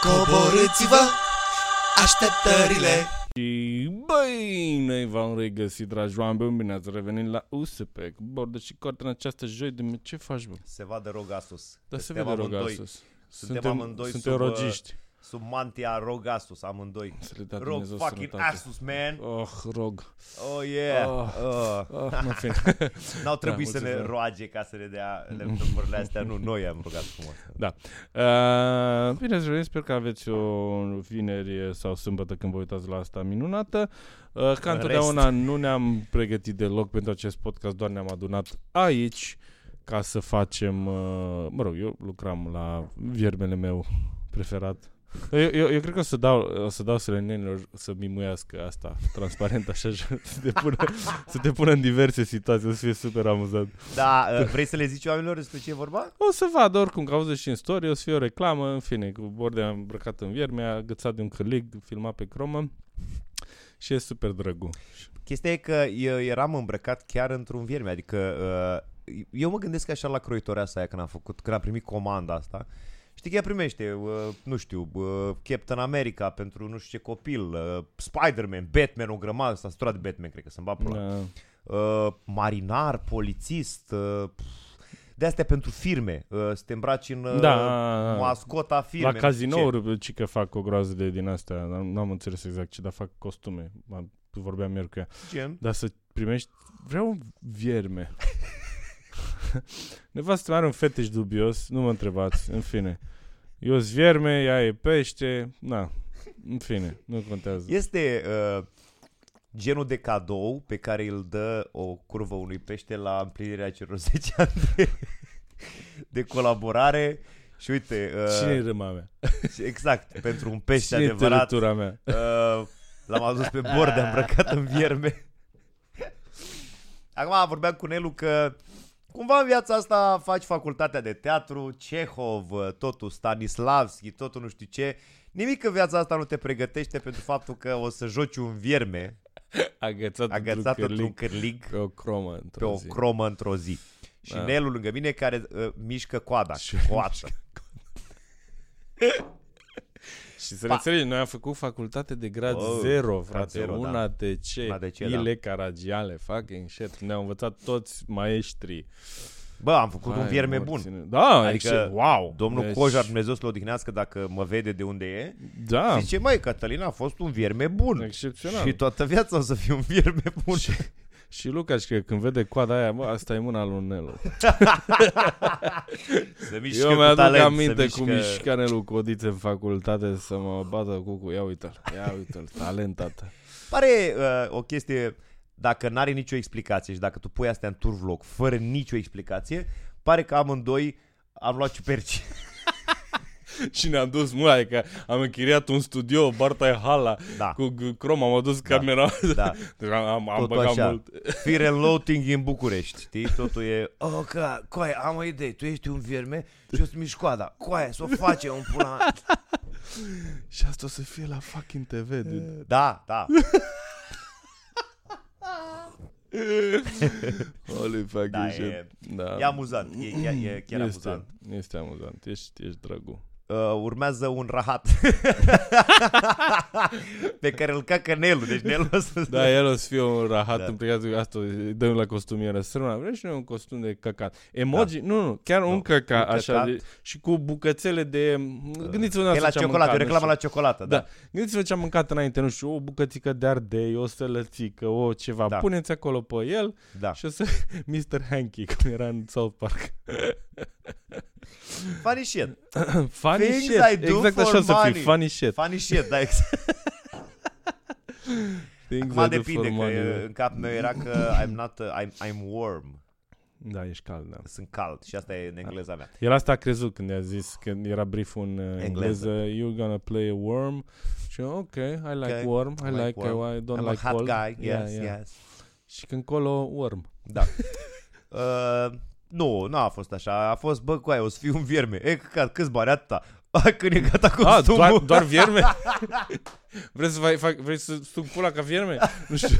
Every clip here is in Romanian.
Coborâți-vă așteptările Și băi, noi v-am regăsit, dragi oameni, bine ați revenit la USP, cu bordă și cort în această joi de ce faci, bă? Se vadă Rogasus. Da, se Suntem vede amândoi. rogasus. Suntem amândoi suntem sub, uh, rogiști. Sub mantia Rogasus, amândoi. Să le dea Rog Dumnezeu fucking sănătate. Asus, man. Oh, rog. Oh, yeah. Oh. Oh. Oh, nu fi. N-au trebuit să ne mulțumesc. roage ca să ne dea laptopurile astea. Nu, noi am rugat frumos. Da. Uh, bine ați revenit, sper că aveți o vineri sau sâmbătă când vă uitați la asta minunată. Uh, ca În întotdeauna nu ne-am pregătit deloc pentru acest podcast, doar ne-am adunat aici ca să facem, uh, mă rog, eu lucram la viermele meu preferat. Eu, eu, eu cred că o să dau, o să dau selenenilor să mimuiască asta transparent așa să te, pună, să te pună în diverse situații, o să fie super amuzant. Da, uh, vrei să le zici oamenilor despre ce e vorba? O să vadă oricum, că auzi și în story, o să fie o reclamă, în fine, cu bordea îmbrăcat în vierme, agățat de un cârlig, filmat pe cromă și e super drăguț. Chestia e că eu eram îmbrăcat chiar într-un vierme, adică uh, eu mă gândesc așa la croitoreasa aia când am făcut, când am primit comanda asta. Știi că ea primește, uh, nu știu, uh, Captain America pentru nu știu ce copil, uh, Spider-Man, Batman, o grămadă, s-a săturat de Batman, cred că să-mi bat pula. Da. Uh, marinar, polițist, uh, pf, de astea pentru firme, uh, să te îmbraci în uh, Da, mascota firmei. La nu știu ce. cazinouri, ci că fac o groază de din astea, dar nu am înțeles exact ce, dar fac costume. Am- Vorbeam ieri cu ea. Gen? Dar să primești, vreau un vierme. Nevastă mea are un fetiș dubios, nu mă întrebați, în fine. Eu sunt vierme, ea e pește, na, în fine, nu contează. Este uh, genul de cadou pe care îl dă o curvă unui pește la împlinirea celor 10 ani de, de colaborare și uite, Cine e uh, râma mea? exact, pentru un pește Cine e adevărat, tărâtura mea? uh, l-am adus pe bord, am îmbrăcat în vierme. Acum vorbeam cu Nelu că cumva în viața asta faci facultatea de teatru, Cehov, uh, totul Stanislavski, totul nu știu ce. Nimic în viața asta nu te pregătește pentru faptul că o să joci un vierme Agățat, agățat într-un într-un cârlig pe o cromă pe într-o o zi. cromă într-o zi. Și Da. Nelu lângă mine care uh, mișcă coada, Și- coată. Și să ne Pa. înțelegi, noi am făcut facultate de grad Oh, 0, grad frate, zero, una da. de ce, Una de ce, ile caragiale, fucking shit, ne-au învățat toți maestrii. Bă, am făcut un Vai, vierme morține. bun. Da, Adică adică, wow. Domnul deci, Cojar, Dumnezeu să-l odihnească dacă mă vede de unde e, Da, zice, măi, Cătălin a fost un vierme bun. excepțional. Și toată viața o să fie un vierme bun. Și, și Lucas, că când vede coada aia, bă, asta e mâna lui Nelu. Să mișcă Eu cu mi-aduc talent, aminte să cum mișcă... mișca Nelu codițe în facultate să mă bată cu cu. Ia uite-l, ia uite-l, talent, tată. Pare uh, o chestie, dacă n-are nicio explicație și dacă tu pui astea în turvlog fără nicio explicație, pare că amândoi am luat ciuperci. Și ne-am dus mult, adică am închiriat un studio, Barta Hala, Da, cu g- crom, am adus camera. da. Deci am, am, am Totul băgat așa. mult. Fear and loathing în București, știi? Totul e... Oh, că, coaie, am o idee, tu ești un vierme și o să miști coada. Coaie, să o facem un pula mea. Și asta o să fie la fucking TV, dude. Da, da. Holy fucking Da, shit. e- da. E amuzant, e, e, e chiar este, amuzant. Este amuzant, ești, ești drăguț. Uh, urmează un rahat pe care îl cacă Nelu, deci Nelu o să... Da, el o să fie un rahat Da. da. împlicat cu asta, îi dăm la costumieră. Sărmâna, vrei și noi un costum de căcat. Emoji? Da. Nu, nu, chiar Nu, un căcat, un așa, căcat. de, și cu bucățele de... Gândiți-vă E asta la ce am ciocolată, mâncat, e nu reclamă știu. la ciocolată, da. Da. Gândiți-vă ce am mâncat înainte, nu știu, o bucățică de ardei, o sălățică, o ceva. Da. Da. Puneți acolo pe el da. și o să... Mr. Hanky, cum era în South Park. Funny shit. funny Things shit. I do exact for așa o să money. fie, funny shit. Funny shit, da, exact. Things Acum I do depinde, for că money. e- în cap meu era că I'm not, uh, I'm, I'm warm. Da, ești cald, da. Sunt cald și asta e în engleza mea. El asta a crezut când i-a zis, când era brief în uh, Engleză. engleză, you're gonna play a worm. Și eu, ok, I like Ok, worm, I like, worm. I don't I'm like a hot cold. guy, Yeah, yes, yeah. yes. Și când colo, worm. Da. uh, nu, nu a fost așa. A fost, bă, cu aia, o să fiu un vierme. E, că, câți bani atâta? A, când e gata Ah, costumul. doar, doar vierme? vreți să fac, fac, vreți să stug pula ca vierme? Nu știu.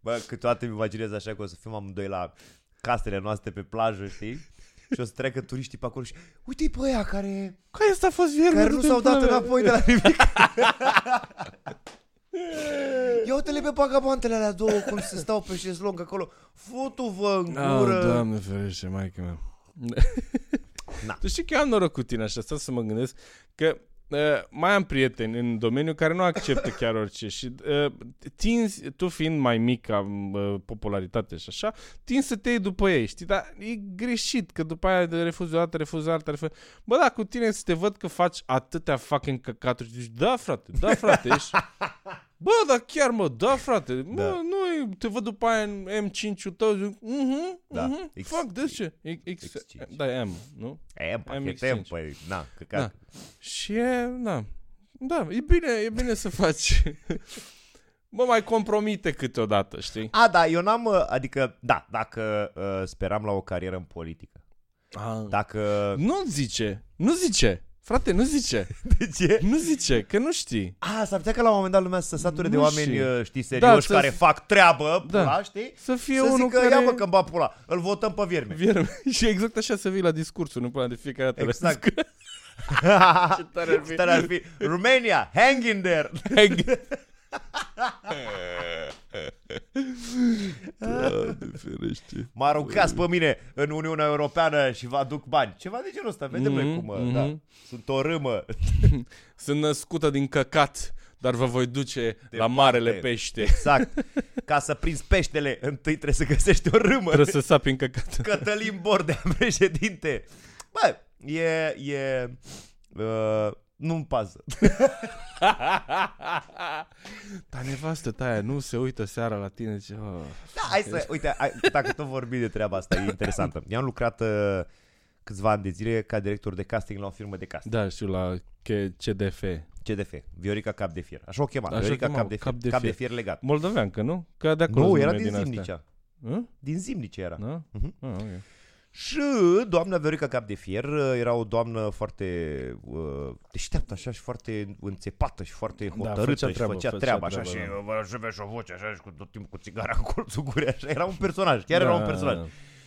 Bă, câteodată îmi imaginez așa că o să fim amândoi la casele noastre pe plajă, știi? și o să treacă turiștii pe acolo și uite-i pe aia care, Care ăsta a fost vierme? care nu du-te s-au în dat pula mea. înapoi de la nimic. Ia uite-le pe bagabantele alea două cum se stau pe șezlong acolo. Futu-vă în Oh, gură. doamne ferește, maică mea. Na. Tu știi că eu am noroc cu tine așa, stau să mă gândesc că uh, mai am prieteni în domeniu care nu acceptă chiar orice și uh, tinzi, tu fiind mai mic ca uh, popularitate și așa, tinzi să te iei după ei, știi? Dar e greșit că după aia de refuzi o dată, refuzi altă, refuzi... Bă, da, cu tine să te văd că faci atâtea fucking căcaturi și zici, da, frate, da, frate, ești... Bă, dar chiar mă, da, frate, mă, Da. nu te văd după aia în M5-ul tău, zic, mhm, Da, mhm, X- fuck this shit. X, X, X5. da, e M, nu? E, pachet, exchange. păi, na, Da. căcat. Și e, da, da, e bine, e bine să faci. Mă mai compromite câteodată, știi? A, da, eu n-am, uh, adică, da, dacă uh, speram la o carieră în politică, Ah. dacă... Nu zice, nu zice. Frate, nu zice. De ce? Nu zice, că nu știi. A, s-ar putea ca la un moment dat lumea să se sature de Nu oameni, știi. uh, știi, serioși, să- care fac treabă, Da. pula, știi? Să fie Să unul zică, care... ia mă că-mi bat pula, îl votăm pe vierme. Vierme. Și exact așa să vii la discursul, nu până de fiecare dată. la Exact. discurs. Ce tare ar fi. Tare ar fi Romania, hang in there. Doamne ferește. M-a aruncat pe mine în Uniunea Europeană și vă aduc bani. Ceva de genul ăsta, vedem noi Mhm, cum, uh, mhm. da. Sunt o râmă. Sunt născută din căcat, dar vă voi duce la marele pește. Exact. Ca să prinzi peștele, întâi trebuie să găsești o râmă. Trebuie să sapi în căcat. Cătălin Bordea, președinte. Bă, e... e uh, nu-mi pasă. Dar nevastă ta aia nu se uită seara la tine zice, oh. Da, hai să, uite, hai, dacă tot vorbim de treaba asta, e interesantă. Eu am lucrat uh, câțiva ani de zile ca director de casting la o firmă de casting. Da, știu, la K- CDF. CDF, Viorica Cap de Fier. Așa o chema, Așa o Viorica chemau, Cap de Fier, Cap de cap de Fier. fier legat. Moldoveancă, nu? Că de acolo Nu, sunt era nume din astea. Zimnicea. Hă? Din Zimnice era. Da? Mhm. Ah, ok. Și doamna Viorica Cap de Fier uh, era o doamnă foarte uh, deșteaptă așa și foarte înțepată și foarte Da, hotărâtă făcea și treabă, făcea făcea treaba așa treabă, și da. uh, și avea și o voce așa și cu tot timpul cu țigara în colțul gurii așa. Era un personaj, chiar era un personaj. Da.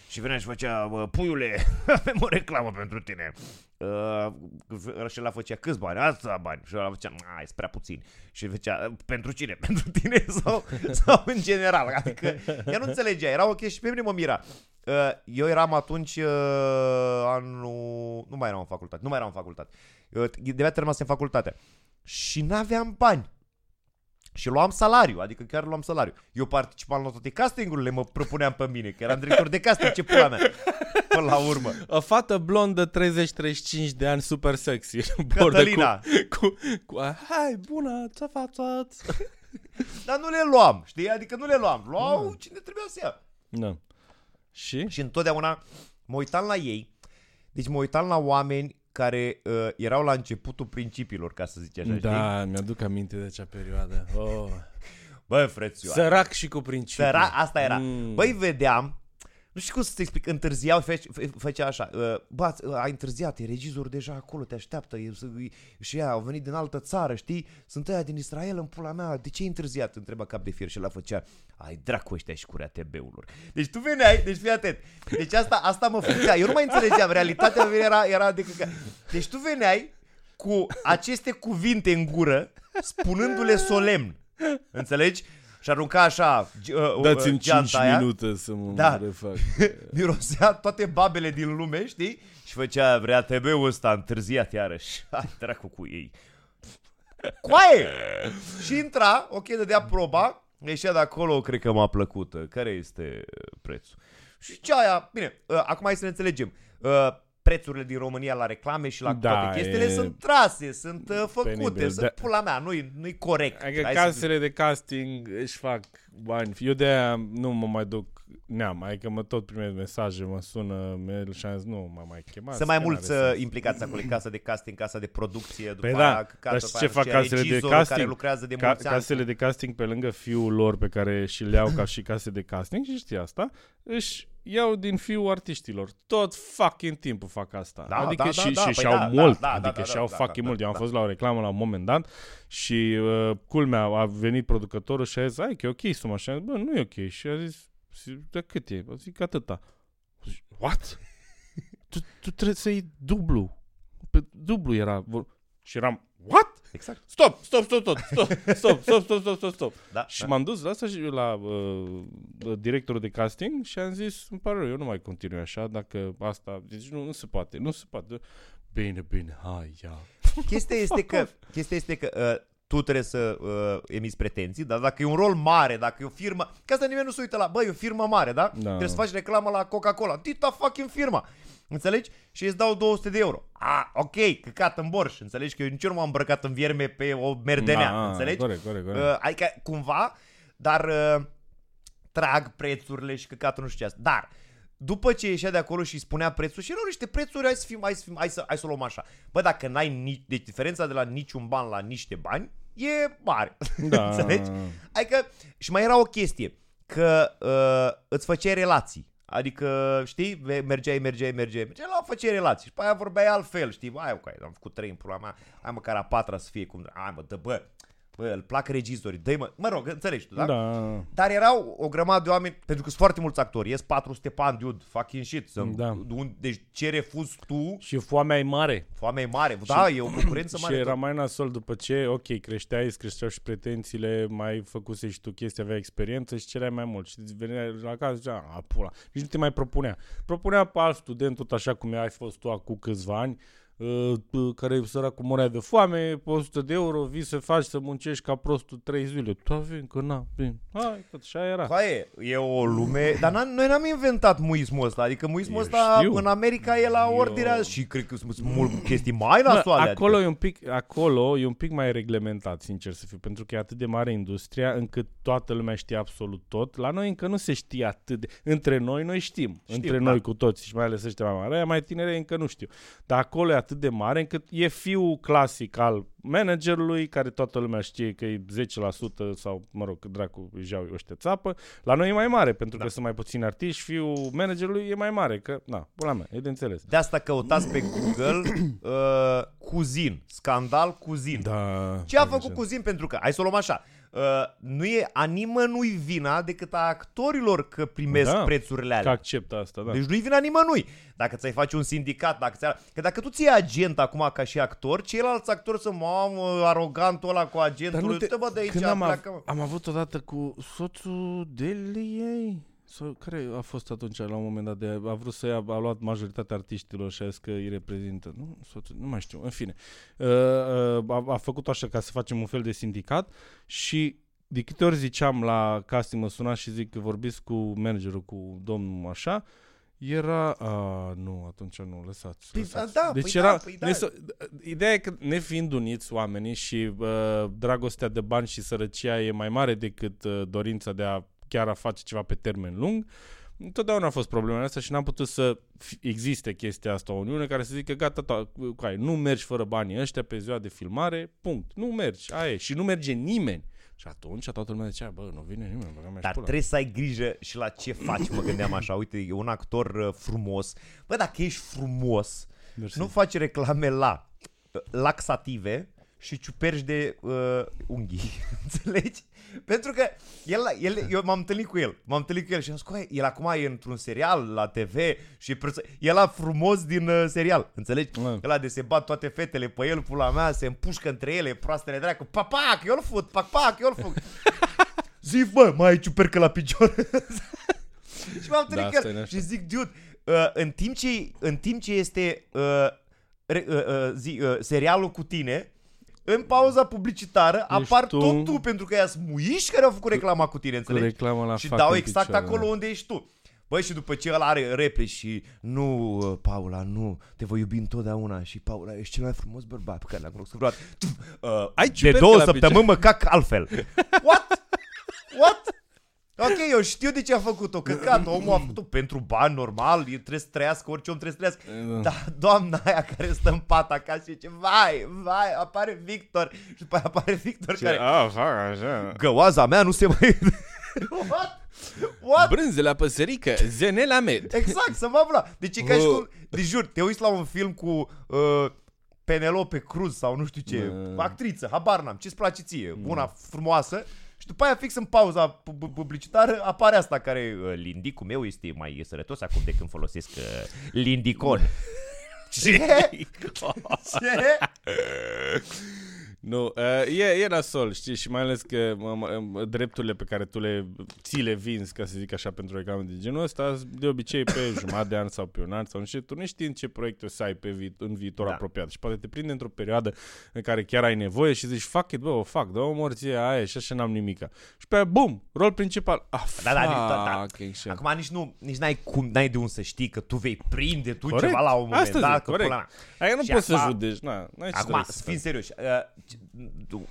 Și venea și făcea, "Bă, puiule, avem o reclamă pentru tine. Uh, și ăla făcea câți bani? Asta bani. Și ăla făcea, ai, sunt prea puțin. Și făcea, pentru cine? Pentru tine sau, sau în general? Adică ea nu înțelegea, era o chestie și pe mine mă mira. Uh, eu eram atunci uh, anul... Nu mai eram în facultate, nu mai eram în facultate. Uh, de terminasem facultatea. Și n-aveam bani. Și luam salariu, adică chiar luam salariu. Eu participam la toate castingurile, mă propuneam pe mine, că eram director de casting, ce pula mea. Până la urmă. O fată blondă, 30-35 de ani, super sexy. Bordă Cătălina. Cu, cu, cu, hai, bună, ce faceți? Dar nu le luam, știi? Adică nu le luam. Luau cine trebuia să ia. Da. Și? Și întotdeauna mă uitam la ei. Deci mă uitam la oameni care uh, erau la începutul principiilor, ca să zici așa, știi? Da, mi-aduc aminte de acea perioadă. Oh. Bă, frățioare. Sărac și cu principiu. Săra, asta era. Mm. Băi, vedeam, nu știu cum să te explic, întârziau, fă- fă- făcea așa, uh, bă, uh, ai întârziat, e regizor deja acolo, te așteaptă, e, să- e- și ea au venit din altă țară, știi? Sunt ăia din Israel în pula mea, de ce ai întârziat? Întreba cap de fier și la făcea, ai dracu ăștia și curea TB-urilor. Deci tu veneai, deci fii atent, deci asta, asta mă făcea, eu nu mai înțelegeam, realitatea mea era, era de căcat. Deci tu veneai cu aceste cuvinte în gură, spunându-le solemn, înțelegi? Și arunca așa g- uh, uh, Dați-mi 5 geanta aia, minute să mă Da. refac. mirosea toate babele din lume, știi? Și făcea, vrea TB-ul ăsta, a întârziat iarăși. Hai, dracu cu ei. Coaie! Și intra, ok, dădea proba, ieșea de acolo, cred că m-a plăcut. Care este uh, prețul? Și ce aia, bine, uh, acum hai să ne înțelegem. Uh, prețurile din România la reclame și la Da, toate chestiile e sunt trase, sunt uh, făcute, penibil, sunt da. pula mea, nu-i, nu-i corect. Adică Hai să- casele de casting își fac bani. Eu de aia nu mă mai duc neam. Adică mă tot primesc mesaje, mă sună mail și am zis, nu mă mai chemați. Sunt mai că mulți n-are uh, sens. implicați acolo, casa de casting, casa de producție, după Păi aia, da, casa, dar după știi aia, ce fac nu știu, casele de regizorul care casting? lucrează de Ca, mulți ani. casele de casting pe lângă fiul lor pe care și-l iau ca și case de casting și știi asta, își iau din fiul artiștilor. Tot fucking timpul fac asta. Da, adică da, și, da, da, și păi și-au da, mult, da, da, adică da, da, și-au da, fucking da, mult. Eu am da. fost la o reclamă la un moment dat și uh, culmea a venit producătorul și a zis, hai că e ok suma. Și a zis, bă, nu e ok. Și a zis, de cât e? A zic, atâta. Zic, What? tu, tu trebuie să iei dublu. Pe dublu era. vor- Și eram, what? Exact. Stop, stop, stop, stop, stop, stop, stop, stop, stop, stop, stop. Da, Și da. m-am dus la asta și la uh, directorul de casting și am zis, îmi pare rău, eu nu mai continui așa, dacă asta, deci nu, nu se poate, nu se poate. Bine, bine, hai, ia. Chestia este că, chestia este că uh, tu trebuie să uh, emiți pretenții, dar dacă e un rol mare, dacă e o firmă, că asta nimeni nu se uită la, băi, e o firmă mare, da? Da. Trebuie să faci reclamă la Coca-Cola. Dita fucking firma. Înțelegi? Și îți dau 200 de euro. Ah, ok, căcat în borș. Înțelegi că eu nici eu nu m-am îmbrăcat în vierme pe o merdenea. Da, înțelegi? Corect, corect, corect. Uh, adică cumva, dar uh, trag prețurile și căcatul nu știu ce asta. Dar după ce ieșea de acolo și spunea prețul și erau niște prețuri, hai să fim, hai să, fim, hai să, hai să o luăm așa. Bă, dacă n-ai nici, deci diferența de la niciun ban la niște bani e mare. da. înțelegi? Adică, și mai era o chestie, că uh, îți făceai relații. Adică, știi, ve- mergeai, mergeai, mergeai, mergeai, la făceai relații. Și pe aia vorbeai altfel, știi, hai, ok, am făcut trei în pula mea, hai măcar a patra să fie cum, hai mă, dă, bă, bă, îl plac regizorii, dă mă, mă rog, înțelegi tu, da? Da. Dar erau o grămadă de oameni, pentru că sunt foarte mulți actori, ies 400 pani, dude, fucking shit. Să, Da. un, deci ce refuzi tu, Și foamea e mare. foamea e mare. Da, e o concurență Și mare. era mai nasol după ce, ok, creșteai, îți creșteau și pretențiile, mai făcuse și tu chestii, aveai experiență și cereai mai mult. Și veneai la casă și zicea, a, pula. Nici nu te mai propunea. Propunea pe alt student, tot așa cum ai fost tu acum câțiva ani, uh, uh, care săracul morea de foame, pe 100 de euro, vii să faci, să muncești ca prostul 3 zile. Tu avem, că na, bine. Hai, tot așa era. Coaie, e o lume, dar n- noi n-am inventat muismul ăsta, adică muismul Eu ăsta știu. în America e la Eu- ordinea și cred că sunt mult chestii mai Bă, nasoale. acolo, adică. e un pic, acolo e un pic mai reglementat, sincer să fiu, pentru că e atât de mare industria încât toată lumea știe absolut tot. La noi încă nu se știe atât de... Între noi, noi știm. Știm, Între da. noi cu toți și mai ales ăștia mai mari. Aia mai tinere încă nu știu. Dar acolo e atât de mare încât e fiul clasic al managerului, care toată lumea știe că e 10% sau, mă rog, cât dracu își iau ăștia țapă. La noi e mai mare, pentru Da. că sunt mai puțini artiști, fiul managerului e mai mare, că, na, pula mea, e de înțeles. De asta căutați pe Google uh, cuzin, scandal cuzin. Da. Ce a făcut Cuzin? Pentru că, hai să o luăm așa, uh, nu e a nimănui vina decât a actorilor că primesc Da, prețurile Că alea. acceptă asta, da. Deci nu-i vina nimănui. Dacă ți-ai face un sindicat, dacă ți Că dacă tu ții agent acum ca și actor, ceilalți actori sunt, mamă, arogantul ăla cu agentul, nu te... bă de aici, Când am, pleacă, av- mă. am avut odată cu soțul Deliei, sau care a fost atunci la un moment dat de, a vrut să ia, a luat majoritatea artiștilor și a zis că îi reprezintă. Nu, soțul, nu mai știu, în fine. Uh, uh, a, a făcut așa ca să facem un fel de sindicat și de câte ori ziceam la casting, mă suna și zic că vorbiți cu managerul, cu domnul așa, era, a, nu, atunci nu, lăsați. Păi, lăsați. da, deci păi era, da, păi da. ne s- ideea e că ne fiind uniți oamenii și uh, dragostea de bani și sărăcia e mai mare decât uh, dorința de a chiar a face ceva pe termen lung, Întotdeauna a fost problema asta și n-am putut să fi- existe chestia asta, o uniune care să zică gata, to- cu ai, nu mergi fără banii ăștia pe ziua de filmare, punct. Nu mergi, aia e. Și nu merge nimeni. Și atunci toată lumea zicea, bă, nu vine nimeni, băga mea Dar și pula. trebuie să ai grijă și la ce faci, mă gândeam așa. Uite, e un actor uh, frumos. Bă, dacă ești frumos, Mersi. nu faci reclame la uh, laxative și ciuperci de uh, unghii. Înțelegi? Pentru că el, el, eu m-am întâlnit cu el. M-am întâlnit cu el și am zis, "Coaie, el acum e într-un serial la TV și e perso- el a frumos din uh, serial. Înțelegi? Mă. Ăla de se bat toate fetele pe el, pula mea, se împușcă între ele, proastele dracu. Papac, eu-l fut, pac, pac, eu-l fut. Zi, bă, mai ai ciupercă la picior. și m-am întâlnit Da, cu asta e el nașpa. și zic, dude, uh, în, timp ce, în timp ce este uh, re, uh, uh, zi, uh, serialul cu tine, în pauza publicitară apar tu- tot tu, pentru că ea muiși care au făcut reclama cu tine, cu înțelegi? reclamă la și fac dau în exact picioare, acolo da. unde ești tu. Băi, și după ce el are replici și nu, uh, Paula, nu, te voi iubi întotdeauna și Paula, ești cel mai frumos bărbat pe care l-am cunoscut vreodată. Uh, Ai de ciupercă două la săptămâni mă cac altfel. What? What? Ok, eu știu de ce a făcut-o, căcat, omul a făcut-o pentru bani, normal, el trebuie să trăiască, orice om trebuie să trăiască. Da. Da, doamna aia care stă în pat acasă și zice, vai, vai, apare Victor și după aia apare Victor Ce- care, A, fac așa. găoaza mea nu se mai... What? What? Brânze la păsărică, zenela med. Exact, să mă vla. Deci e ca și Bă. cum, deci jur, te uiți la un film cu uh, Penelope Cruz sau nu știu ce, Bă. actriță, habar n-am, ce-ți place ție, una frumoasă Și după aia, fix în pauza pu- pu- publicitară, apare asta care, uh, lindicul meu este mai sănătos acum de când folosesc uh, lindicon. Ce? Ce? Nu, uh, e, e nasol, știi, și mai ales că mă, mă, drepturile pe care tu le, ți le vinzi, ca să zic așa, pentru reclame de genul ăsta, de obicei pe jumătate de an sau pe un an sau nu știu, tu nu știi ce proiecte o să ai pe vi- în viitor Da. apropiat și poate te prinde într-o perioadă în care chiar ai nevoie și zici, fuck it, bă, o fac, dă o morție aia și așa n-am nimica. Și pe aia, bum, rol principal. Ah, Da, da, da, da. fucking shit. Acum nici nu, nici n-ai cum, n-ai de unde să știi că tu vei prinde tu Corect. ceva la un moment Asta dat. zic, că corect. pula mea. Aia nu Și poți să acum- judeci, na, n-ai ce Acum, trebuie să să fim faci. serioși, uh,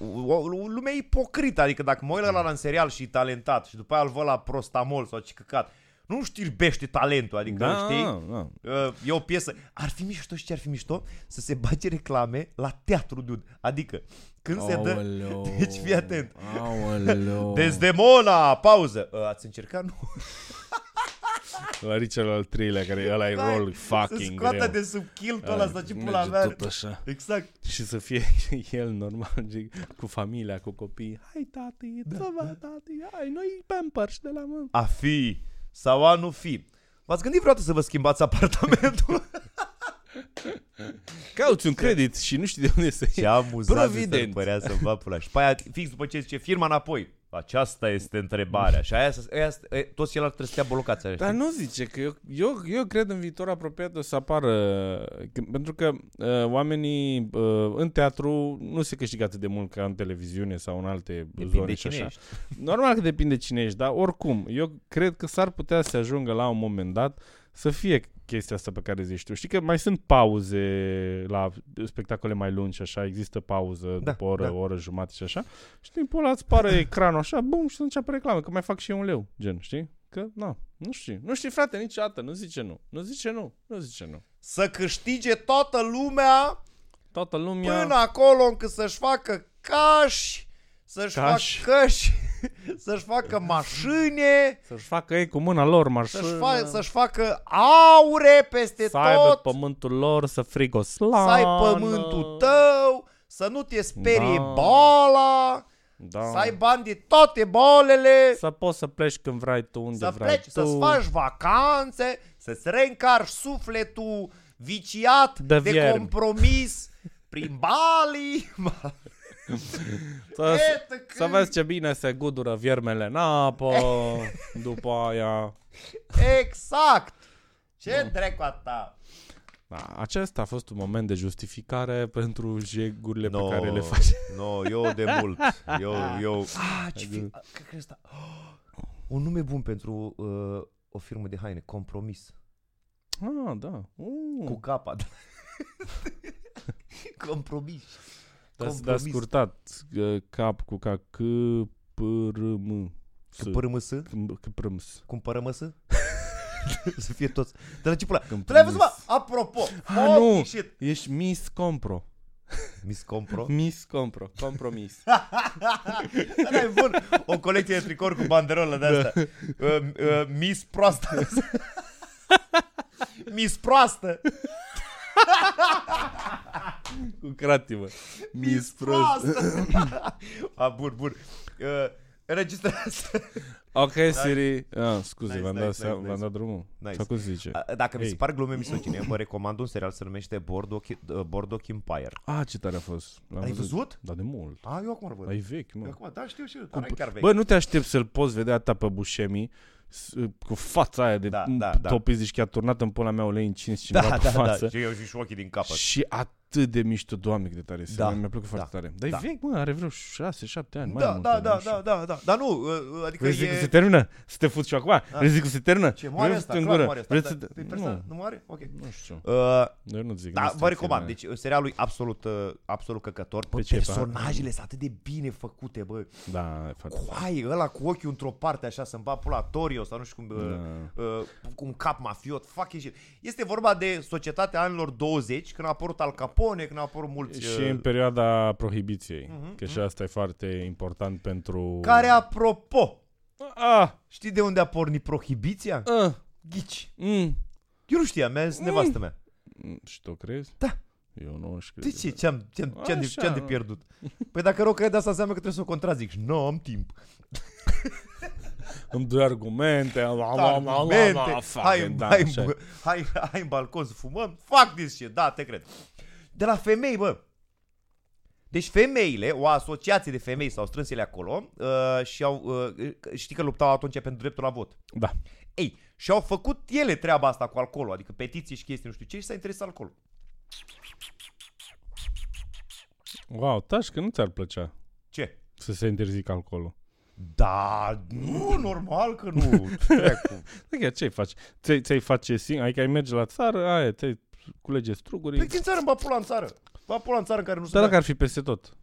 o, o lumea e ipocrită, adică dacă mă uit la la în serial și e talentat și după aia îl văd la prostamol sau ce căcat, nu știrbește talentul, adică Da, știi? da. Uh, e o piesă. Ar fi mișto și ce ar fi mișto? Să se bage reclame la teatru, dude. Adică, când se dă... Aoleu. Deci fii atent. Aoleu. Desdemona, pauză. Uh, ați încercat? Nu. La Richard al treilea, care ăla e Hai, rol Să fucking scoată greu. de sub kiltul ăla sau ce pula Merge mea. tot așa. Exact. Și să fie el normal, zic, cu familia, cu copii. Hai tati, da, va, tati, hai, noi pampers de la mână. A fi sau a nu fi. V-ați gândit vreodată să vă schimbați apartamentul? Cauți un credit și nu știi de unde să Ce iei. amuzant Provident. să părea să va pula. Și pe aia, fix după ce zice firma înapoi. Aceasta este întrebarea. Și aia, să- aia, aia toți ceilalți trebuie să stea blocați. Aia, Dar știi? nu zice că eu, eu, eu cred în viitor apropiat o să apară, că, pentru că uh, oamenii uh, în teatru nu se câștigă atât de mult ca în televiziune sau în alte Depinde zone și cine așa. ești. Normal că depinde cine ești, dar oricum, eu cred că s-ar putea să ajungă la un moment dat să fie chestia asta pe care zici tu. Știi că mai sunt pauze la spectacole mai lungi și așa, există pauză Da, după o oră, da. o oră jumătate și așa. Și din pula îți pare ecranul așa, bum, și să înceapă reclamă, că mai fac și eu un leu, gen, știi? Că, na, nu știi. Nu știi, frate, niciodată, nu zice nu. Nu zice nu, nu zice nu. Să câștige toată lumea Toată lumea... până acolo încât să-și facă cași, să-și Cași. facă căși, să-și facă mașini, Să-și facă ei cu mâna lor mașină, să-și, fa- să-și facă aure peste să aibă tot, pământul lor, să frigă o să ai slană. pământul tău, să nu te sperie Da. boala, Da. să ai bani de toate bolele, Să poți să pleci când vrei tu, unde să vrei pleci, tu. să-ți faci vacanțe, să-ți reîncarci sufletul viciat De de, viermi. compromis prin Bali. Să, Iată să când- vezi ce bine se gudură viermele în apă, după aia... Exact! Ce dracu a ta? Da, acesta a fost un moment de justificare pentru jegurile pe care le No, faci. no, eu de mult. Eu, eu... Ah, ce fi... Cred că ăsta... Oh, un nume bun pentru uh, o firmă de haine. Compromis. Ah, da. Uh, Cu capa. Compromis. Da, da, compromis. scurtat. uh, Cap cu ca C, P, R, M. S. Cu părâmăsă? C, P, R, M, S. Cum părămăsă? să fie toți. Dar la ce pula? Când Tu l-ai văzut, prins. mă? Apropo. Ah, holy nu. Shit. Ești Miss Compro. Miss Compro. Miss Compro. Compromis. Ăla e bun. O colecție de tricouri cu banderolă de asta. Uh, uh, Miss proastă. Miss proastă. Cu creativă. Miss Prost. proastă. A, bun, bun. Uh, înregistrează. Ok, Siri. Ah, scuze, Nice, v-am, nice, dat, nice, seama- nice. v-am dat drumul. Nice. Sau cum se zice? A, Dacă mi se Ei. pare glume misogine, vă recomand un serial se numește Bordeaux, uh, Bordeaux Empire. Ah, ce tare a fost. L-am Ai văzut? Da, de mult. A, eu acum îl văd. Ai vechi, mă. Eu acum, da, știu, știu, dar e chiar vechi. Bă, nu te aștept să-l poți vedea ta pe Buscemi s- cu fața aia de Da, da, da, da, da. topit, zici că a turnat în pula mea ulei încins cineva da, pe da, față. da, și eu și ochii din capăt. Și atât de mișto, doamne, cât de tare este. Da, Mi-a plăcut foarte da, tare. Dar e da. vechi, mă, are vreo 6-7 ani. mai Da, mult, da, nu da, știu. da, da, da, dar nu, uh, adică Vrei să zic e... că se termină? Să te fut și eu acum? Vreți să zic că se termină? Ce moare Vreți asta? să te Clar îngură? moare asta. Vreți Da, să... pe persoană, nu moare? Ok. Nu știu. Uh, Eu nu zic. da, nu vă sunt recomand. filme. Deci serialul e absolut, uh, absolut căcător. Bă, Pe ce, personajele sunt atât de bine făcute, bă. Da, e foarte... Coaie, ăla cu ochiul într-o parte așa, să-mi va pula Torio sau nu știu cum, uh, Da. uh, cu un cap mafiot, fucking shit. Este vorba de societatea anilor 20, când a apărut Al Capone, când a apărut mulți... Și uh, în perioada prohibiției. Mhm, Că și asta e foarte important pentru... Care, apropo, Ah! știi de unde a pornit prohibiția? Ah! Ghici. Mm. Eu nu știam, mi-a zis nevastă mea. Mm, Și tu crezi? Da. Eu nu știu. De ce? Ce-am, ce-am, ce-am, de, Așa, ce-am de nu. pierdut? Păi dacă rău crede asta înseamnă că trebuie să o contrazic. Și nu am timp. Îmi doi argumente. am- am- am- am- Argumente. am- fuck Hai, it, da, hai, așa e. bă, hai, hai în balcon să fumăm. Fuck this shit. Da, te cred. De la femei, bă. Deci femeile, o asociație de femei s-au strâns ele acolo uh, și au, uh, știi că luptau atunci pentru dreptul la vot. Da. Ei, și au făcut ele treaba asta cu alcoolul, adică petiții și chestii, nu știu ce, și s-a interesat alcoolul. Wow, taci că nu ți-ar plăcea Ce? să se interzică alcoolul. Da, nu, normal că nu. Dracu. Adică ce faci? Ți-ai, ți-ai face singur? Adică ai merge la țară, aia, ți culege struguri. Păi din țară, în Bapula în țară. Bapula în țară în care nu se Dar bea. dacă ar fi peste tot.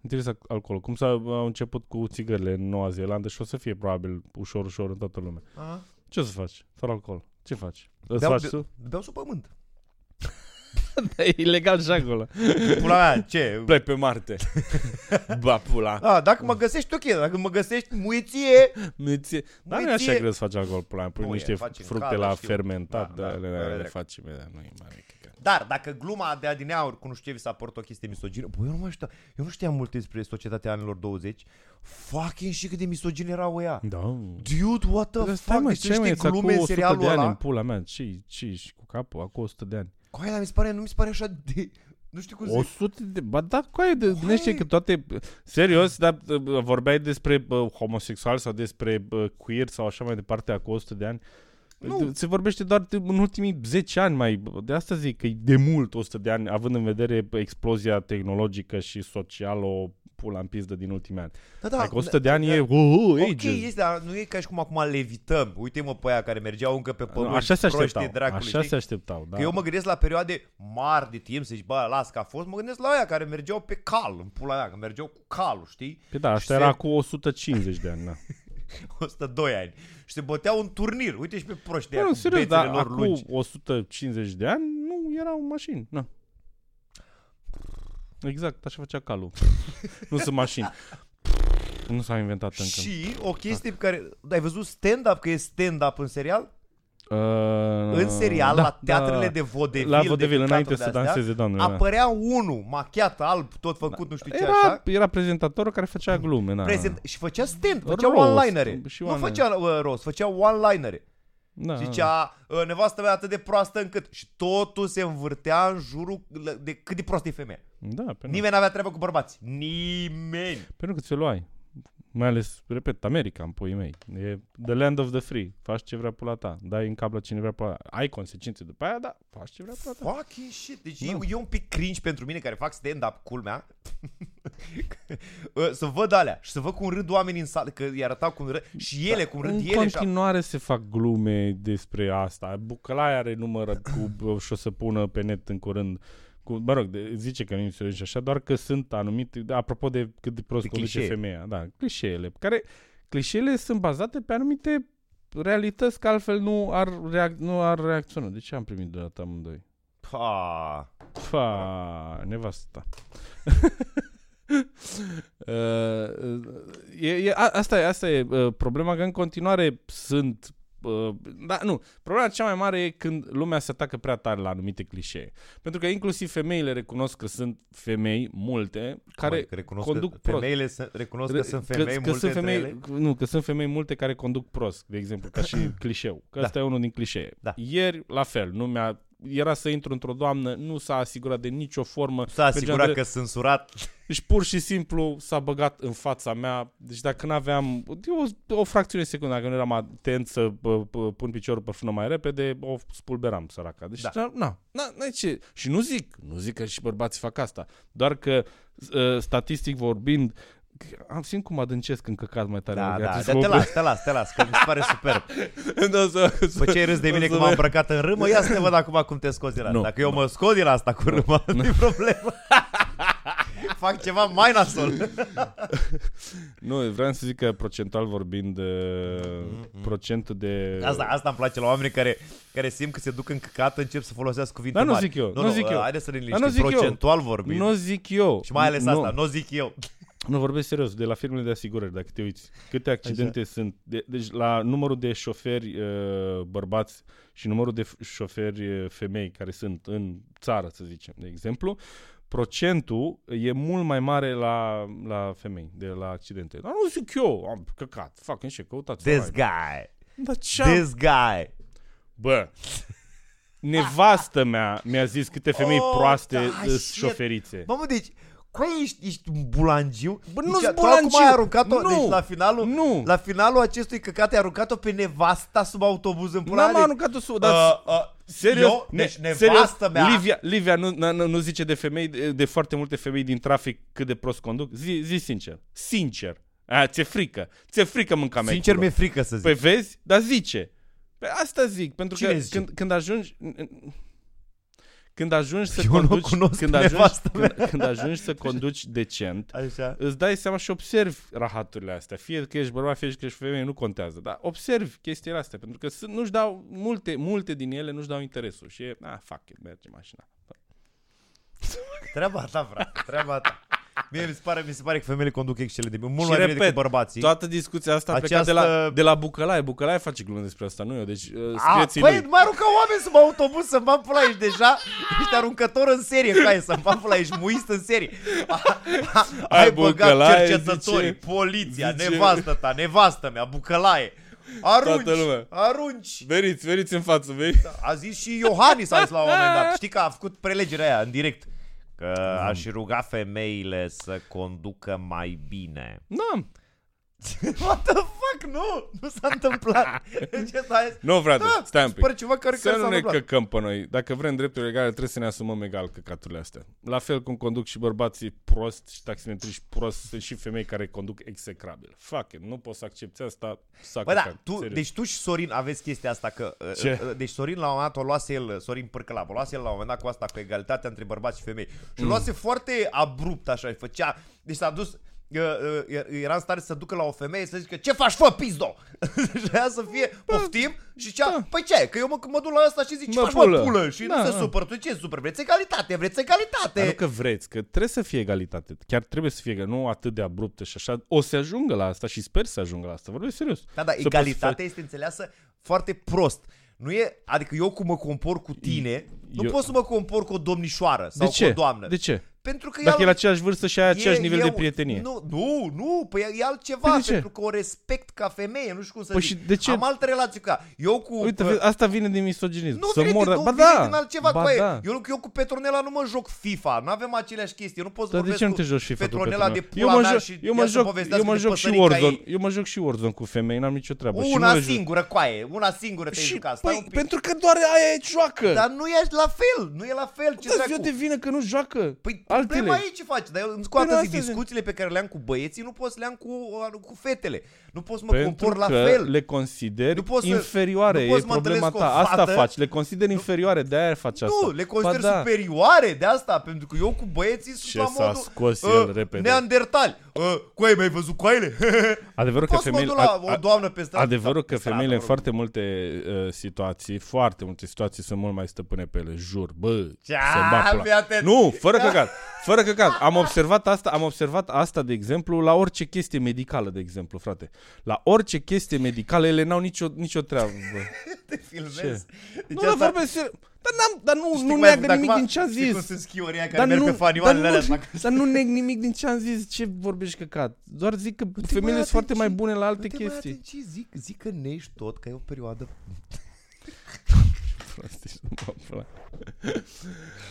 Interesa alcoolul. Cum s-a au început cu țigările în Noua Zeelandă și o să fie probabil ușor, ușor în toată lumea. Aha. Ce o să faci? Fără alcool. Ce faci? Îți Beau, faci be- tu? beau sub pământ. Da, e ilegal și acolo. Pula mea, ce? Plec pe Marte. ba, pula. A, dacă mă găsești, ok. Dacă mă găsești, muiție. Muiție. Dar nu e Muiție- așa greu să faci alcool, pula mea. Pui Nu e, niște faci în fructe cadă, la știu. fermentat, Da, da, da, le, da, le, da, le da. faci imediat. Nu e mare chestie. Dar dacă gluma de adineauri cu nu știu ce vi s-a părut o chestie misogină, băi, eu nu mai știu, eu nu știam multe despre societatea anilor 20. Fucking și cât de misogini erau ăia. Da. Dude, what the Dar stai, fuck? mă, Deci ce mai niște e glume cu în 100 serialul de ani ăla. în pula mea? Ce, ce ești cu capul? Acum 100 de ani. Coaie, dar mi se pare, nu mi se pare așa de... Nu știu cum să 100 de... Ba da, coaie, de, gândește că toate... Serios, dar uh, vorbeai despre uh, homosexual sau despre uh, queer sau așa mai departe acum 100 de ani? Nu. Se vorbește doar de, în ultimii 10 ani mai... De asta zic că e de mult 100 de ani, având în vedere explozia tehnologică și socială o pula în pizdă din ultimii ani. Da, da, Adică 100 de ani da, e... Uh, uh, Ok, ages. este, dar nu e ca și cum acum levităm. Uite-mă pe aia care mergeau încă pe pământ. Așa se proștii așteptau. dracului, Așa știi? se așteptau, da. Că eu mă gândesc la perioade mari de timp, să zici, bă, las că a fost, mă gândesc la aia care mergeau pe cal, în pula mea, că mergeau cu calul, știi? Păi da, și asta se- era cu 150 de ani, da. 102 ani. Și se băteau un turnir. Uite și pe proștii ăia Nu, cu serios, bețele dar lor acum lungi. 150 de ani nu erau mașini. Na. Exact, așa făcea calul. nu sunt mașini. nu s-au inventat încă. Și o chestie pe care... Ai văzut stand-up, că e stand-up în serial? Uh, În serial, da, la teatrele da. de vodevil, La de vodevil, căcaturi înainte să de-astea, danseze, doamne. da. Apărea unul, machiat, alb, tot făcut, nu știu ce, Era, așa. era prezentatorul care făcea glume, na. Prezent, și făcea stand, făcea Roast, one-linere. și Nu one-liner. făcea uh, roast, făcea one-linere. Da, Zicea, uh, nevastă mea atât de proastă încât... Și totul se învârtea în jurul de cât de proastă e femeia. Da, pe Nimeni n-avea treabă cu bărbați. Nimeni. Pentru că ți-o luai. Mai ales, repet, America, în puii mei. E the land of the free. Faci ce vrea pula ta. Dai în cap la cine vrea pula ta. Ai consecințe după aia, da, faci ce vrea pula ta. Fucking shit. Deci Da. e, e un pic cringe pentru mine care fac stand-up, culmea. Uh, să văd alea și să văd cum râd oamenii în sală, că îi arătau cum râd și ele cum râd în ele așa. continuare se fac glume despre asta. Bucălaia are număr cu și o să pună pe net în curând cu, mă rog, de, zice că nu e și așa, doar că sunt anumite, da, apropo de cât de prost De conduce clișee. femeia, da, clișeele, care clișeele sunt bazate pe anumite realități că altfel nu ar, reac- nu ar reacționa. De ce am primit deodată amândoi? Pa. Fa, nevasta. uh, e, e, a, asta e, asta e uh, problema că în continuare sunt uh, da, nu, problema cea mai mare e când lumea se atacă prea tare la anumite clișee. Pentru că inclusiv femeile recunosc că sunt femei multe care Măi, că recunosc conduc că, prost. femeile să, recunosc că sunt femei că, multe sunt femei, între ele. Nu, că sunt femei multe care conduc prost, de exemplu, ca și clișeu. Că Da. asta e unul din clișee. Da. Ieri, la fel, nu mi-a era să intru într-o doamnă, nu s-a asigurat de nicio formă. S-a asigurat Mergeam că sunt surat. Deci pur și simplu s-a băgat în fața mea. Deci dacă n-aveam o, o fracțiune de secundă, dacă nu eram atent să pă, pă, pun piciorul pe frână mai repede, o spulberam săraca. Deci Da. da. na, na, na, ce. Și nu zic, nu zic că și bărbații fac asta. Doar că uh, statistic vorbind, am simt cum adâncesc în căcat mai tare. Da, în da, viață. da, te las, te las, te las, că mi se pare superb. Da, să- După ce ai râs de mine o că să m-am vă- îmbrăcat în râmă, ia să te văd acum cum te scoți din asta. Nu, Dacă eu nu. mă scot din asta cu râmă, nu-i problemă. Fac ceva mai nasol. Nu, vreau să zic că procentual vorbind, uh, procentul de... Asta, asta îmi place la oameni care, care simt că se duc în căcat, încep să folosească cuvinte Dar nu mari. zic eu, Nu, nu zic eu. Haideți să ne Dar liniștim, nu zic eu. procentual vorbind. Nu zic eu. Și mai ales nu, asta, nu zic eu. Nu vorbesc serios, de la firmele de asigurări, dacă te uiți. Câte accidente Așa. sunt. De, deci la numărul de șoferi uh, bărbați și numărul de f- șoferi uh, femei care sunt în țară, să zicem, de exemplu, procentul e mult mai mare la, la femei, de la accidente. Dar nu zic eu, am căcat, fac în ce, căutați This online. guy. Dar ce This guy. Bă, nevastă mea mi-a zis câte femei Oh, proaste da, sunt shit. șoferițe. Mamă, deci, Coi, ești, ești un bulangiu? Bă, deci, nu-s tu bulangiu. acum ai aruncat-o, Nu. deci la finalul, Nu. la finalul acestui căcat ai aruncat-o pe nevasta sub autobuz în pula N-am mea, aruncat-o sub, deci, dar uh, uh, Serios? Eu, deci Ne- nevastă mea Livia, Livia nu, nu, nu zice de femei, de, de foarte multe femei din trafic cât de prost conduc? Zi, zi sincer. Sincer. A, ți-e frică. Ți-e frică mânca mea. Sincer, culo. mi-e frică să zic Păi vezi? Dar zice. Pe asta zic, pentru Cine că zice? când, când ajungi... Când ajungi să Eu nu conduci, cunosc când, ajungi, nevastă când, când ajungi să conduci decent, Așa. îți dai seama și observi rahaturile astea. Fie că ești bărbat, fie că ești femeie, nu contează. Dar observi chestiile astea, pentru că sunt, nu-și dau, multe, multe din ele nu-și dau interesul. Și e, ah, fuck it, merge mașina. Treaba ta, frate, treaba ta. Mie mi se pare, mi se pare că femeile conduc excelent de bine, mult Și mai bine repet, decât bărbații. Toată discuția asta a plecat Această- de la, de la Bucălaie. Bucălaie face glume despre asta, nu eu. Deci uh, A, scrieți păi, lui. mai arunca oameni sub autobuz să-mi bag pula, ești deja, ești aruncător în serie, ca să-mi bag pula, ești muist în serie. A, a, ai băgat bucălaie, cercetătorii, zice- poliția, zice- nevastă ta, nevastă mea, bucălaie. Arunci, Toată lumea. arunci. Veniți, veniți în față, veniți. A zis și Iohannis a zis la un moment dat. Știi că a făcut prelegerea aia în direct. Că aș ruga femeile să conducă mai bine. Da. What the fuck? Nu! Nu s-a întâmplat. Ce stai? Nu, frate, Da, stai un pic. Pare ceva care, Să care s-a nu ne întâmplat. căcăm pe noi. Dacă vrem drepturi egale, trebuie să ne asumăm egal căcaturile astea. La fel cum conduc și bărbații prost și taximetriști prost, sunt și femei care conduc execrabil. Fuck it, nu poți să accepti asta. S-a Bă, da, căcat, tu, serios. deci tu și Sorin aveți chestia asta că... uh, Ce? uh, Deci Sorin la un moment dat o luase el, Sorin Părcălap, o luase el la un moment dat cu asta, cu egalitatea între bărbați și femei. Și Mm. o luase foarte abrupt așa, și făcea... Deci s-a dus... uh, uh, Era în stare să ducă la o femeie să zică Ce faci, fă, pizdo? și aia să fie, poftim? Și zicea, Da. păi ce, că eu mă, mă duc la asta și zic, ce Mă, faci, pulă. mă, pulă? Și Da, nu se da. supără, tu ce supăr? Vreți egalitate, vreți egalitate. Dar nu că vreți, că trebuie să fie egalitate. Chiar trebuie să fie, că nu atât de abruptă și așa. O să ajungă la asta și sper să ajungă la asta. Vorbesc serios. Da, da, Să poți egalitatea este înțeleasă foarte prost. Nu e, adică eu cum mă compor cu tine, nu Eu- pot să mă compor cu o domnișoară sau De ce? cu o doamnă. De ce? Pentru că Dacă e al- la aceeași vârstă și ai același e- nivel e de un- prietenie. Nu, nu, nu, păi e altceva, Păi de ce? pentru că o respect ca femeie, nu știu cum să Păi zic. și de ce? Am altă relație cu ea. Eu cu... Uite, uh, vezi, asta vine din misoginism. nu să vine, mor, din, de- nu ba vine da, din altceva ba cu aia. da. Eu, eu cu Petronela nu mă joc FIFA, nu avem aceleași chestii. Eu nu pot să Dar de vorbesc ce nu cu te joci FIFA cu Petronela de Petronela? pula eu mă mea joc, și eu mă ea să joc, povestească eu mă de joc și păsărica Warzone. ei. Eu mă joc și Warzone cu femei, n-am nicio treabă. și nu Una le joc. singură, coaie, una singură te-ai Și, jucat. Stai un păi, pic. pentru că doar aia e joacă. Dar nu e la fel, nu e la fel. Ce Dar dracu? eu de vină că nu joacă. Păi altele. problema e ce faci, dar eu încă o Păi nu, dată zic, asta zic. discuțiile pe care le am cu băieții nu pot să le am cu, cu fetele. Nu pot să mă Pentru compor la că fel. le consideri Nu poți să- inferioare. nu poți e să mă problema întâlnesc cu ta. o Asta fată- faci. Le consideri inferioare. De-aia faci asta. Nu, le consider Ba da. superioare de asta, pentru că eu cu băieții sunt Ce la s-a modul scos el uh, repede. neandertali. Uh, coaie, mi-ai văzut coaile? Adevărul că Poți să mă femeile... duc la a- a- o doamnă pe stradă. Adevărul că pe stradă, femeile în mă rog. foarte multe uh, situații, foarte multe situații sunt mult mai stăpâne pe ele, jur. Bă, Ce? să bat pula. fii atent. Nu, fără căcat. Fără căcat. Am observat asta, am observat asta, de exemplu, la orice chestie medicală, de exemplu, frate. La orice chestie medicală, ele n-au nicio, nicio treabă. Bă. Te filmez. Ce? Deci nu, dar asta- vorbesc serios. Dar, n-am, dar nu, știi nu cum ai neagă făcut nimic acum? din ce am Știi cum zis. sunt schiorii aia care Dar merg nu, pe dar, fanioanele nu, alea. dar nu neg nimic din ce am zis. Ce vorbești căcat? Doar zic că femeile sunt foarte mai bune la alte chestii. Ce zic? Zic că nești tot, că e o perioadă... Prostii, mă pula.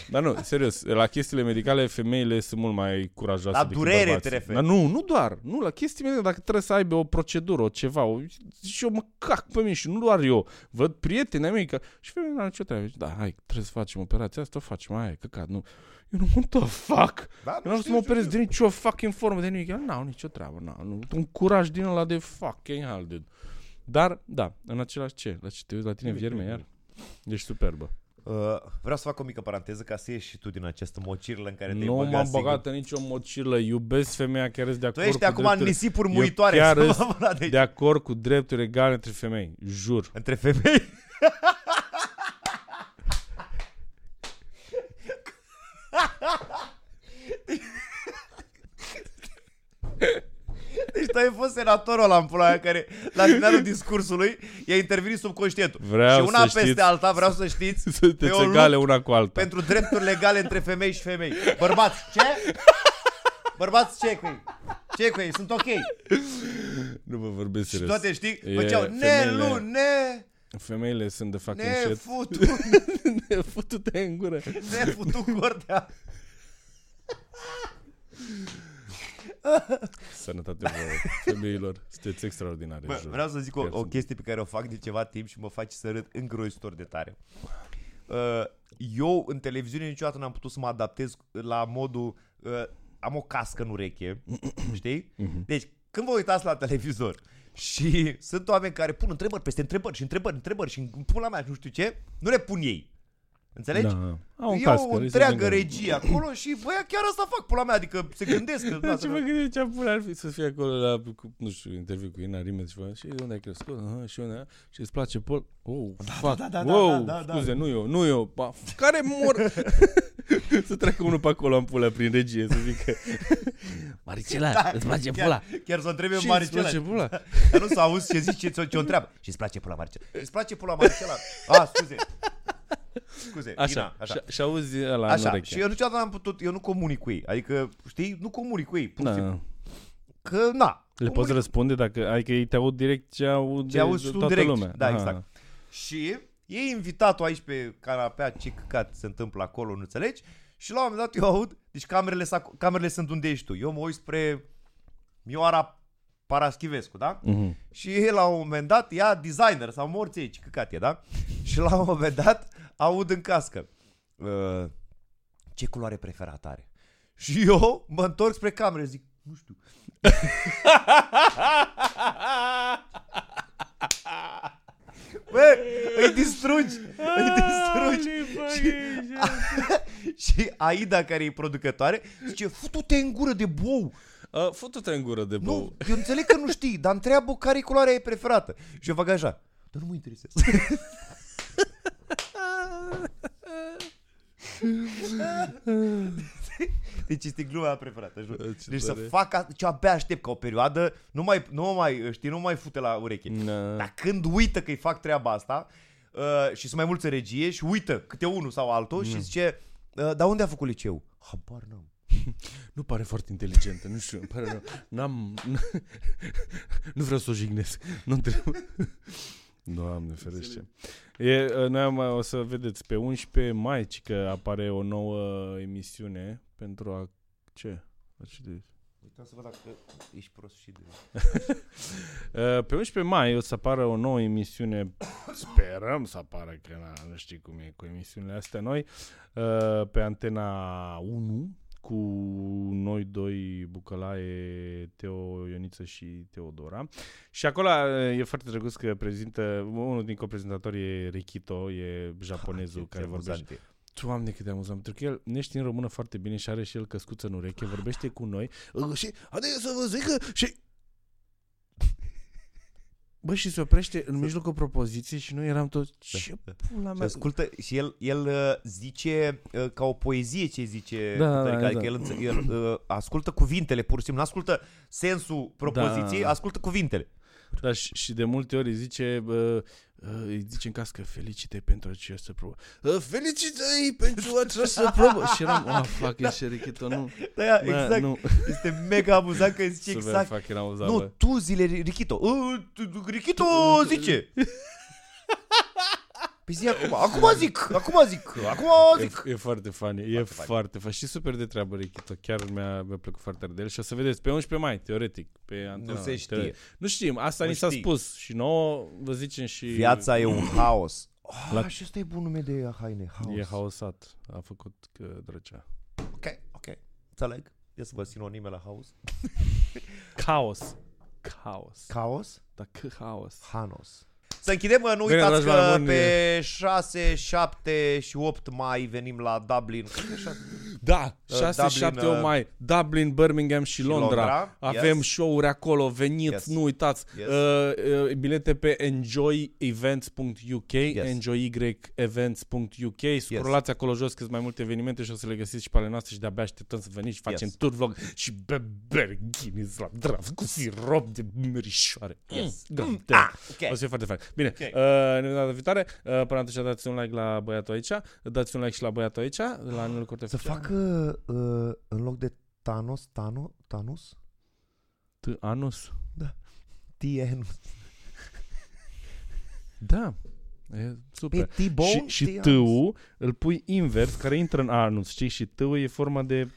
Dar nu, serios, la chestiile medicale femeile sunt mult mai curajoase La decât durere bărbații. te referi. Dar nu, nu doar, nu, la chestii medicale, dacă trebuie să aibă o procedură, o ceva, o, și eu mă cac pe mine și nu doar eu, văd prieteni ai mei că, și femeile n-au nicio treabă, Zice, da, hai, trebuie să facem operația asta, o facem, hai, căcat, nu. Eu nu, what the fuck? Da, Eu nu vreau să mă operez de nicio fucking formă de nimic. Eu N-au nicio treabă, n-au, nu. Un curaj din ăla de fucking hell, dude. Dar, da, în același ce? La ce te uiți la tine, vierme, iar? Ești superbă. Uh, vreau să fac o mică paranteză ca să ieși și tu din această mocirlă în care te-ai Nu băgat m-am singur. băgat în nicio mocilă. Iubesc femeia care sunt de Tu acord ești cu acum în drepturi, nisipuri Eu muitoare. chiar să îs- mă mâna de, de acord cu drepturi egale între femei. Jur. Între femei. tu ai fost senatorul ăla în pula aia care la finalul discursului i-a intervenit subconștientul. Vreau și una să peste știți- alta, vreau să știți, pe Sunteți o egale luptă una cu alta. pentru drepturi legale între femei și femei. Bărbați, ce? Bărbați, ce cu ei? Ce cu ei? Sunt ok. Nu vă vorbesc Și serios. toate, știi, E, făceau ne, femeile- lu, ne, Femeile sunt de fucking ne, shit. futu, Ne futu-te în gură. ne, futu cordea. Sănătate vouă, femeilor. Sunteți extraordinare. Bă, jur. vreau să zic o, Chiar o sunt. chestie pe care o fac de ceva timp și mă face să râd îngrozitor de tare. Uh, Eu în televiziune niciodată n-am putut să mă adaptez la modul uh, am o cască în ureche, știi? Mhm. Deci când vă uitați la televizor și sunt oameni care pun întrebări peste întrebări și întrebări, întrebări și pun la mea nu știu ce, nu le pun ei. Înțelegi? Da. Au un e cască, o le se întreagă gândesc. regie acolo și băia chiar asta fac pula mea, adică se gândesc că... Da, ce mă gândeam ce pula ar fi să fie acolo la, cu, nu știu, interviu cu Ina Rimes și ceva. Și unde ai crescut? Aha, și unde? Și îți place Pol? Oh, fuck. da, da, da, wow, da, da, da. scuze, nu eu, nu eu. Ba, care mor? să treacă unul pe acolo în pulă prin regie să zică Maricela, îți place pula? Chiar, chiar să o întrebe Și Maricela. îți place pula? Dar nu să auzi ce zice, ce, ce o întreabă. Și îți place pula Maricela? Și îți place pula Maricela? A, scuze. Scuze, Așa, Ina, așa. Și, și auzi ăla în Așa, ureche. și eu niciodată n-am putut, eu nu comunic cu ei. Adică, știi, nu comunic cu ei. Pur și simplu. Da. Că, na. Le comunic- poți răspunde dacă, adică ei te aud direct ce aud Ce de, auzi de tu toată direct. lumea. Da, Aha. exact. Și e invitatul aici pe canapea, ce căcat se întâmplă acolo, nu înțelegi? Și la un moment dat eu aud, deci camerele, s-a- camerele sunt unde ești tu. Eu mă uit spre Mioara Paraschivescu, da? Mhm. Și el la un moment dat ia designer sau morți aici, căcat e, da? Și la un moment dat aud în cască. Uh, ce culoare preferată are? Și eu mă întorc spre cameră zic, nu știu. Bă, îi distrugi, îi distrugi. Și, și Aida, care e producătoare, zice, futu-te în gură de bou. Uh, Futu-te în gură de bou. Nu, eu înțeleg că nu știi, dar întreabă care e culoarea ei preferată. Și eu fac așa, dar nu mă interesează. Deci este gluma mea preferată, jur. Bă, ce Deci să tare. fac asta, ce abia aștept ca o perioadă, nu mai, nu mă mai, știi, nu mă mai fute la ureche. Na. Dar când uită că îi fac treaba asta uh, și sunt mai mulți în regie și uită câte unul sau altul și zice, uh, dar unde a făcut liceu? Habar n-am. Nu pare foarte inteligentă, nu știu, îmi pare rău. N-am... nu vreau să o jignesc. Nu trebuie. Doamne ferește. E, uh, noi am, o să vedeți pe 11 mai ci că apare o nouă emisiune pentru a... Ce? La ce de... Uitam să văd dacă ești prost și de... Uh, Pe 11 mai o să apară o nouă emisiune, sperăm să apară, că na, nu știi cum e cu emisiunile astea noi, uh, pe Antena 1, cu noi doi, Bucălae, Teo Ioniță și Teodora. Și acolo uh, e foarte drăguț că prezintă, unul din coprezentatori e Rikito, e japonezul care vorbește. Doamne, cât de amuzant, pentru că el ne știe în română foarte bine și are și el căscuță în ureche, vorbește cu noi uh, și adică să vă zic că și Bă, și se oprește în mijlocul propoziției și noi eram toți ce pula Și mea. ascultă, și el, el uh, zice uh, ca o poezie ce zice Da, Cutărica, da, adică da. el, înțe- el uh, ascultă cuvintele pur și simplu, nu ascultă sensul propoziției, Da. ascultă cuvintele. Da, și, și de multe ori îi zice, bă, uh, îi zice în cască, felicite pentru această probă. Uh, felicitări pentru această probă. și eram, oh, fuck, da. ești Rikito, nu. Da, ia, Da, exact. nu. Este mega amuzant că zice Super exact. fucking amuzant, Nu, bă. tu zile Rikito. Uh, tu- Rikito zice. Păi zi acum, acum zic, acum zic, acum zic. E, e foarte funny, e Foarte funny. foarte funny. Și super de treabă, Rikito. Chiar mi-a, mi-a plăcut foarte tare de el. Și o să vedeți pe 11 mai, teoretic. Pe antena, Nu se știe. teoretic. Nu știm, asta Nu ni s-a știi. spus. Și nouă vă zicem și... Viața e un haos. Ah, La- și ăsta e bun nume de haine, haos. E haosat. A făcut că drăcea. Ok, ok. Înțeleg. Ia să vă sinonime la haos. Caos. Caos. Caos, Da, că haos. Hanos. Să închidem, mă, nu Bine, uitați dragi că oameni, pe 6, 7 și 8 mai venim la Dublin. Cred că 6. Da, Uh, 6, Dublin, 7, uh, 8 mai. Dublin, Birmingham și, și Londra. Londra, Avem yes. show-uri acolo, veniți, Yes. nu uitați. Yes. Uh, uh, bilete pe enjoyevents.uk, Yes. enjoyevents.uk. Scrollați acolo jos că sunt mai multe evenimente și o să le găsiți și pe ale noastre și de-abia așteptăm să veniți și facem Yes. tour vlog și beber Guinness la draft cu sirop de merișoare. Yes. Mm, Mm, da. ah, ok. O să fie foarte fain. Bine, Ok. uh, ne vedem data viitoare. Uh, până atunci dați un like la băiatul aici. Dați un like și la băiatul aici, la Anul Curte Să Oficial. facă uh, în loc de Thanos, Thanos, Thanos? T- anus. Thanos. Da. E super. Pe T-Bone? și și Thanos. tâul îl pui invers, care intră în anus, știi? Și tâul e forma de...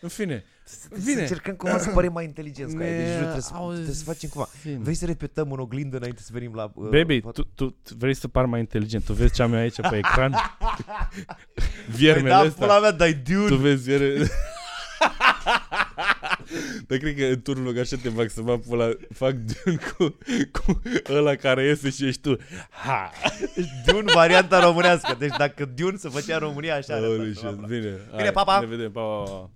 În fine. Să Bine. încercăm cumva să părem mai inteligenți ca ei. Deci Ne trebuie să, trebuie să facem cumva. auzim. Vrei să repetăm în oglindă înainte să venim la... Uh, Baby, pot- tu, tu, tu vrei să pari mai inteligent. Tu vezi ce am eu aici pe ecran? Păi Viermele da, ăsta. pula mea, dai Dune. Tu vezi viermele... Dar cred că în turnul așa te fac să mă pula, fac Dune cu, cu ăla care iese și ești tu. Ha! Dune varianta românească. Deci dacă Dune se făcea în România așa... arăta. Holy shit, bine. Bine, pa, pa. Ne vedem, pa, pa, pa.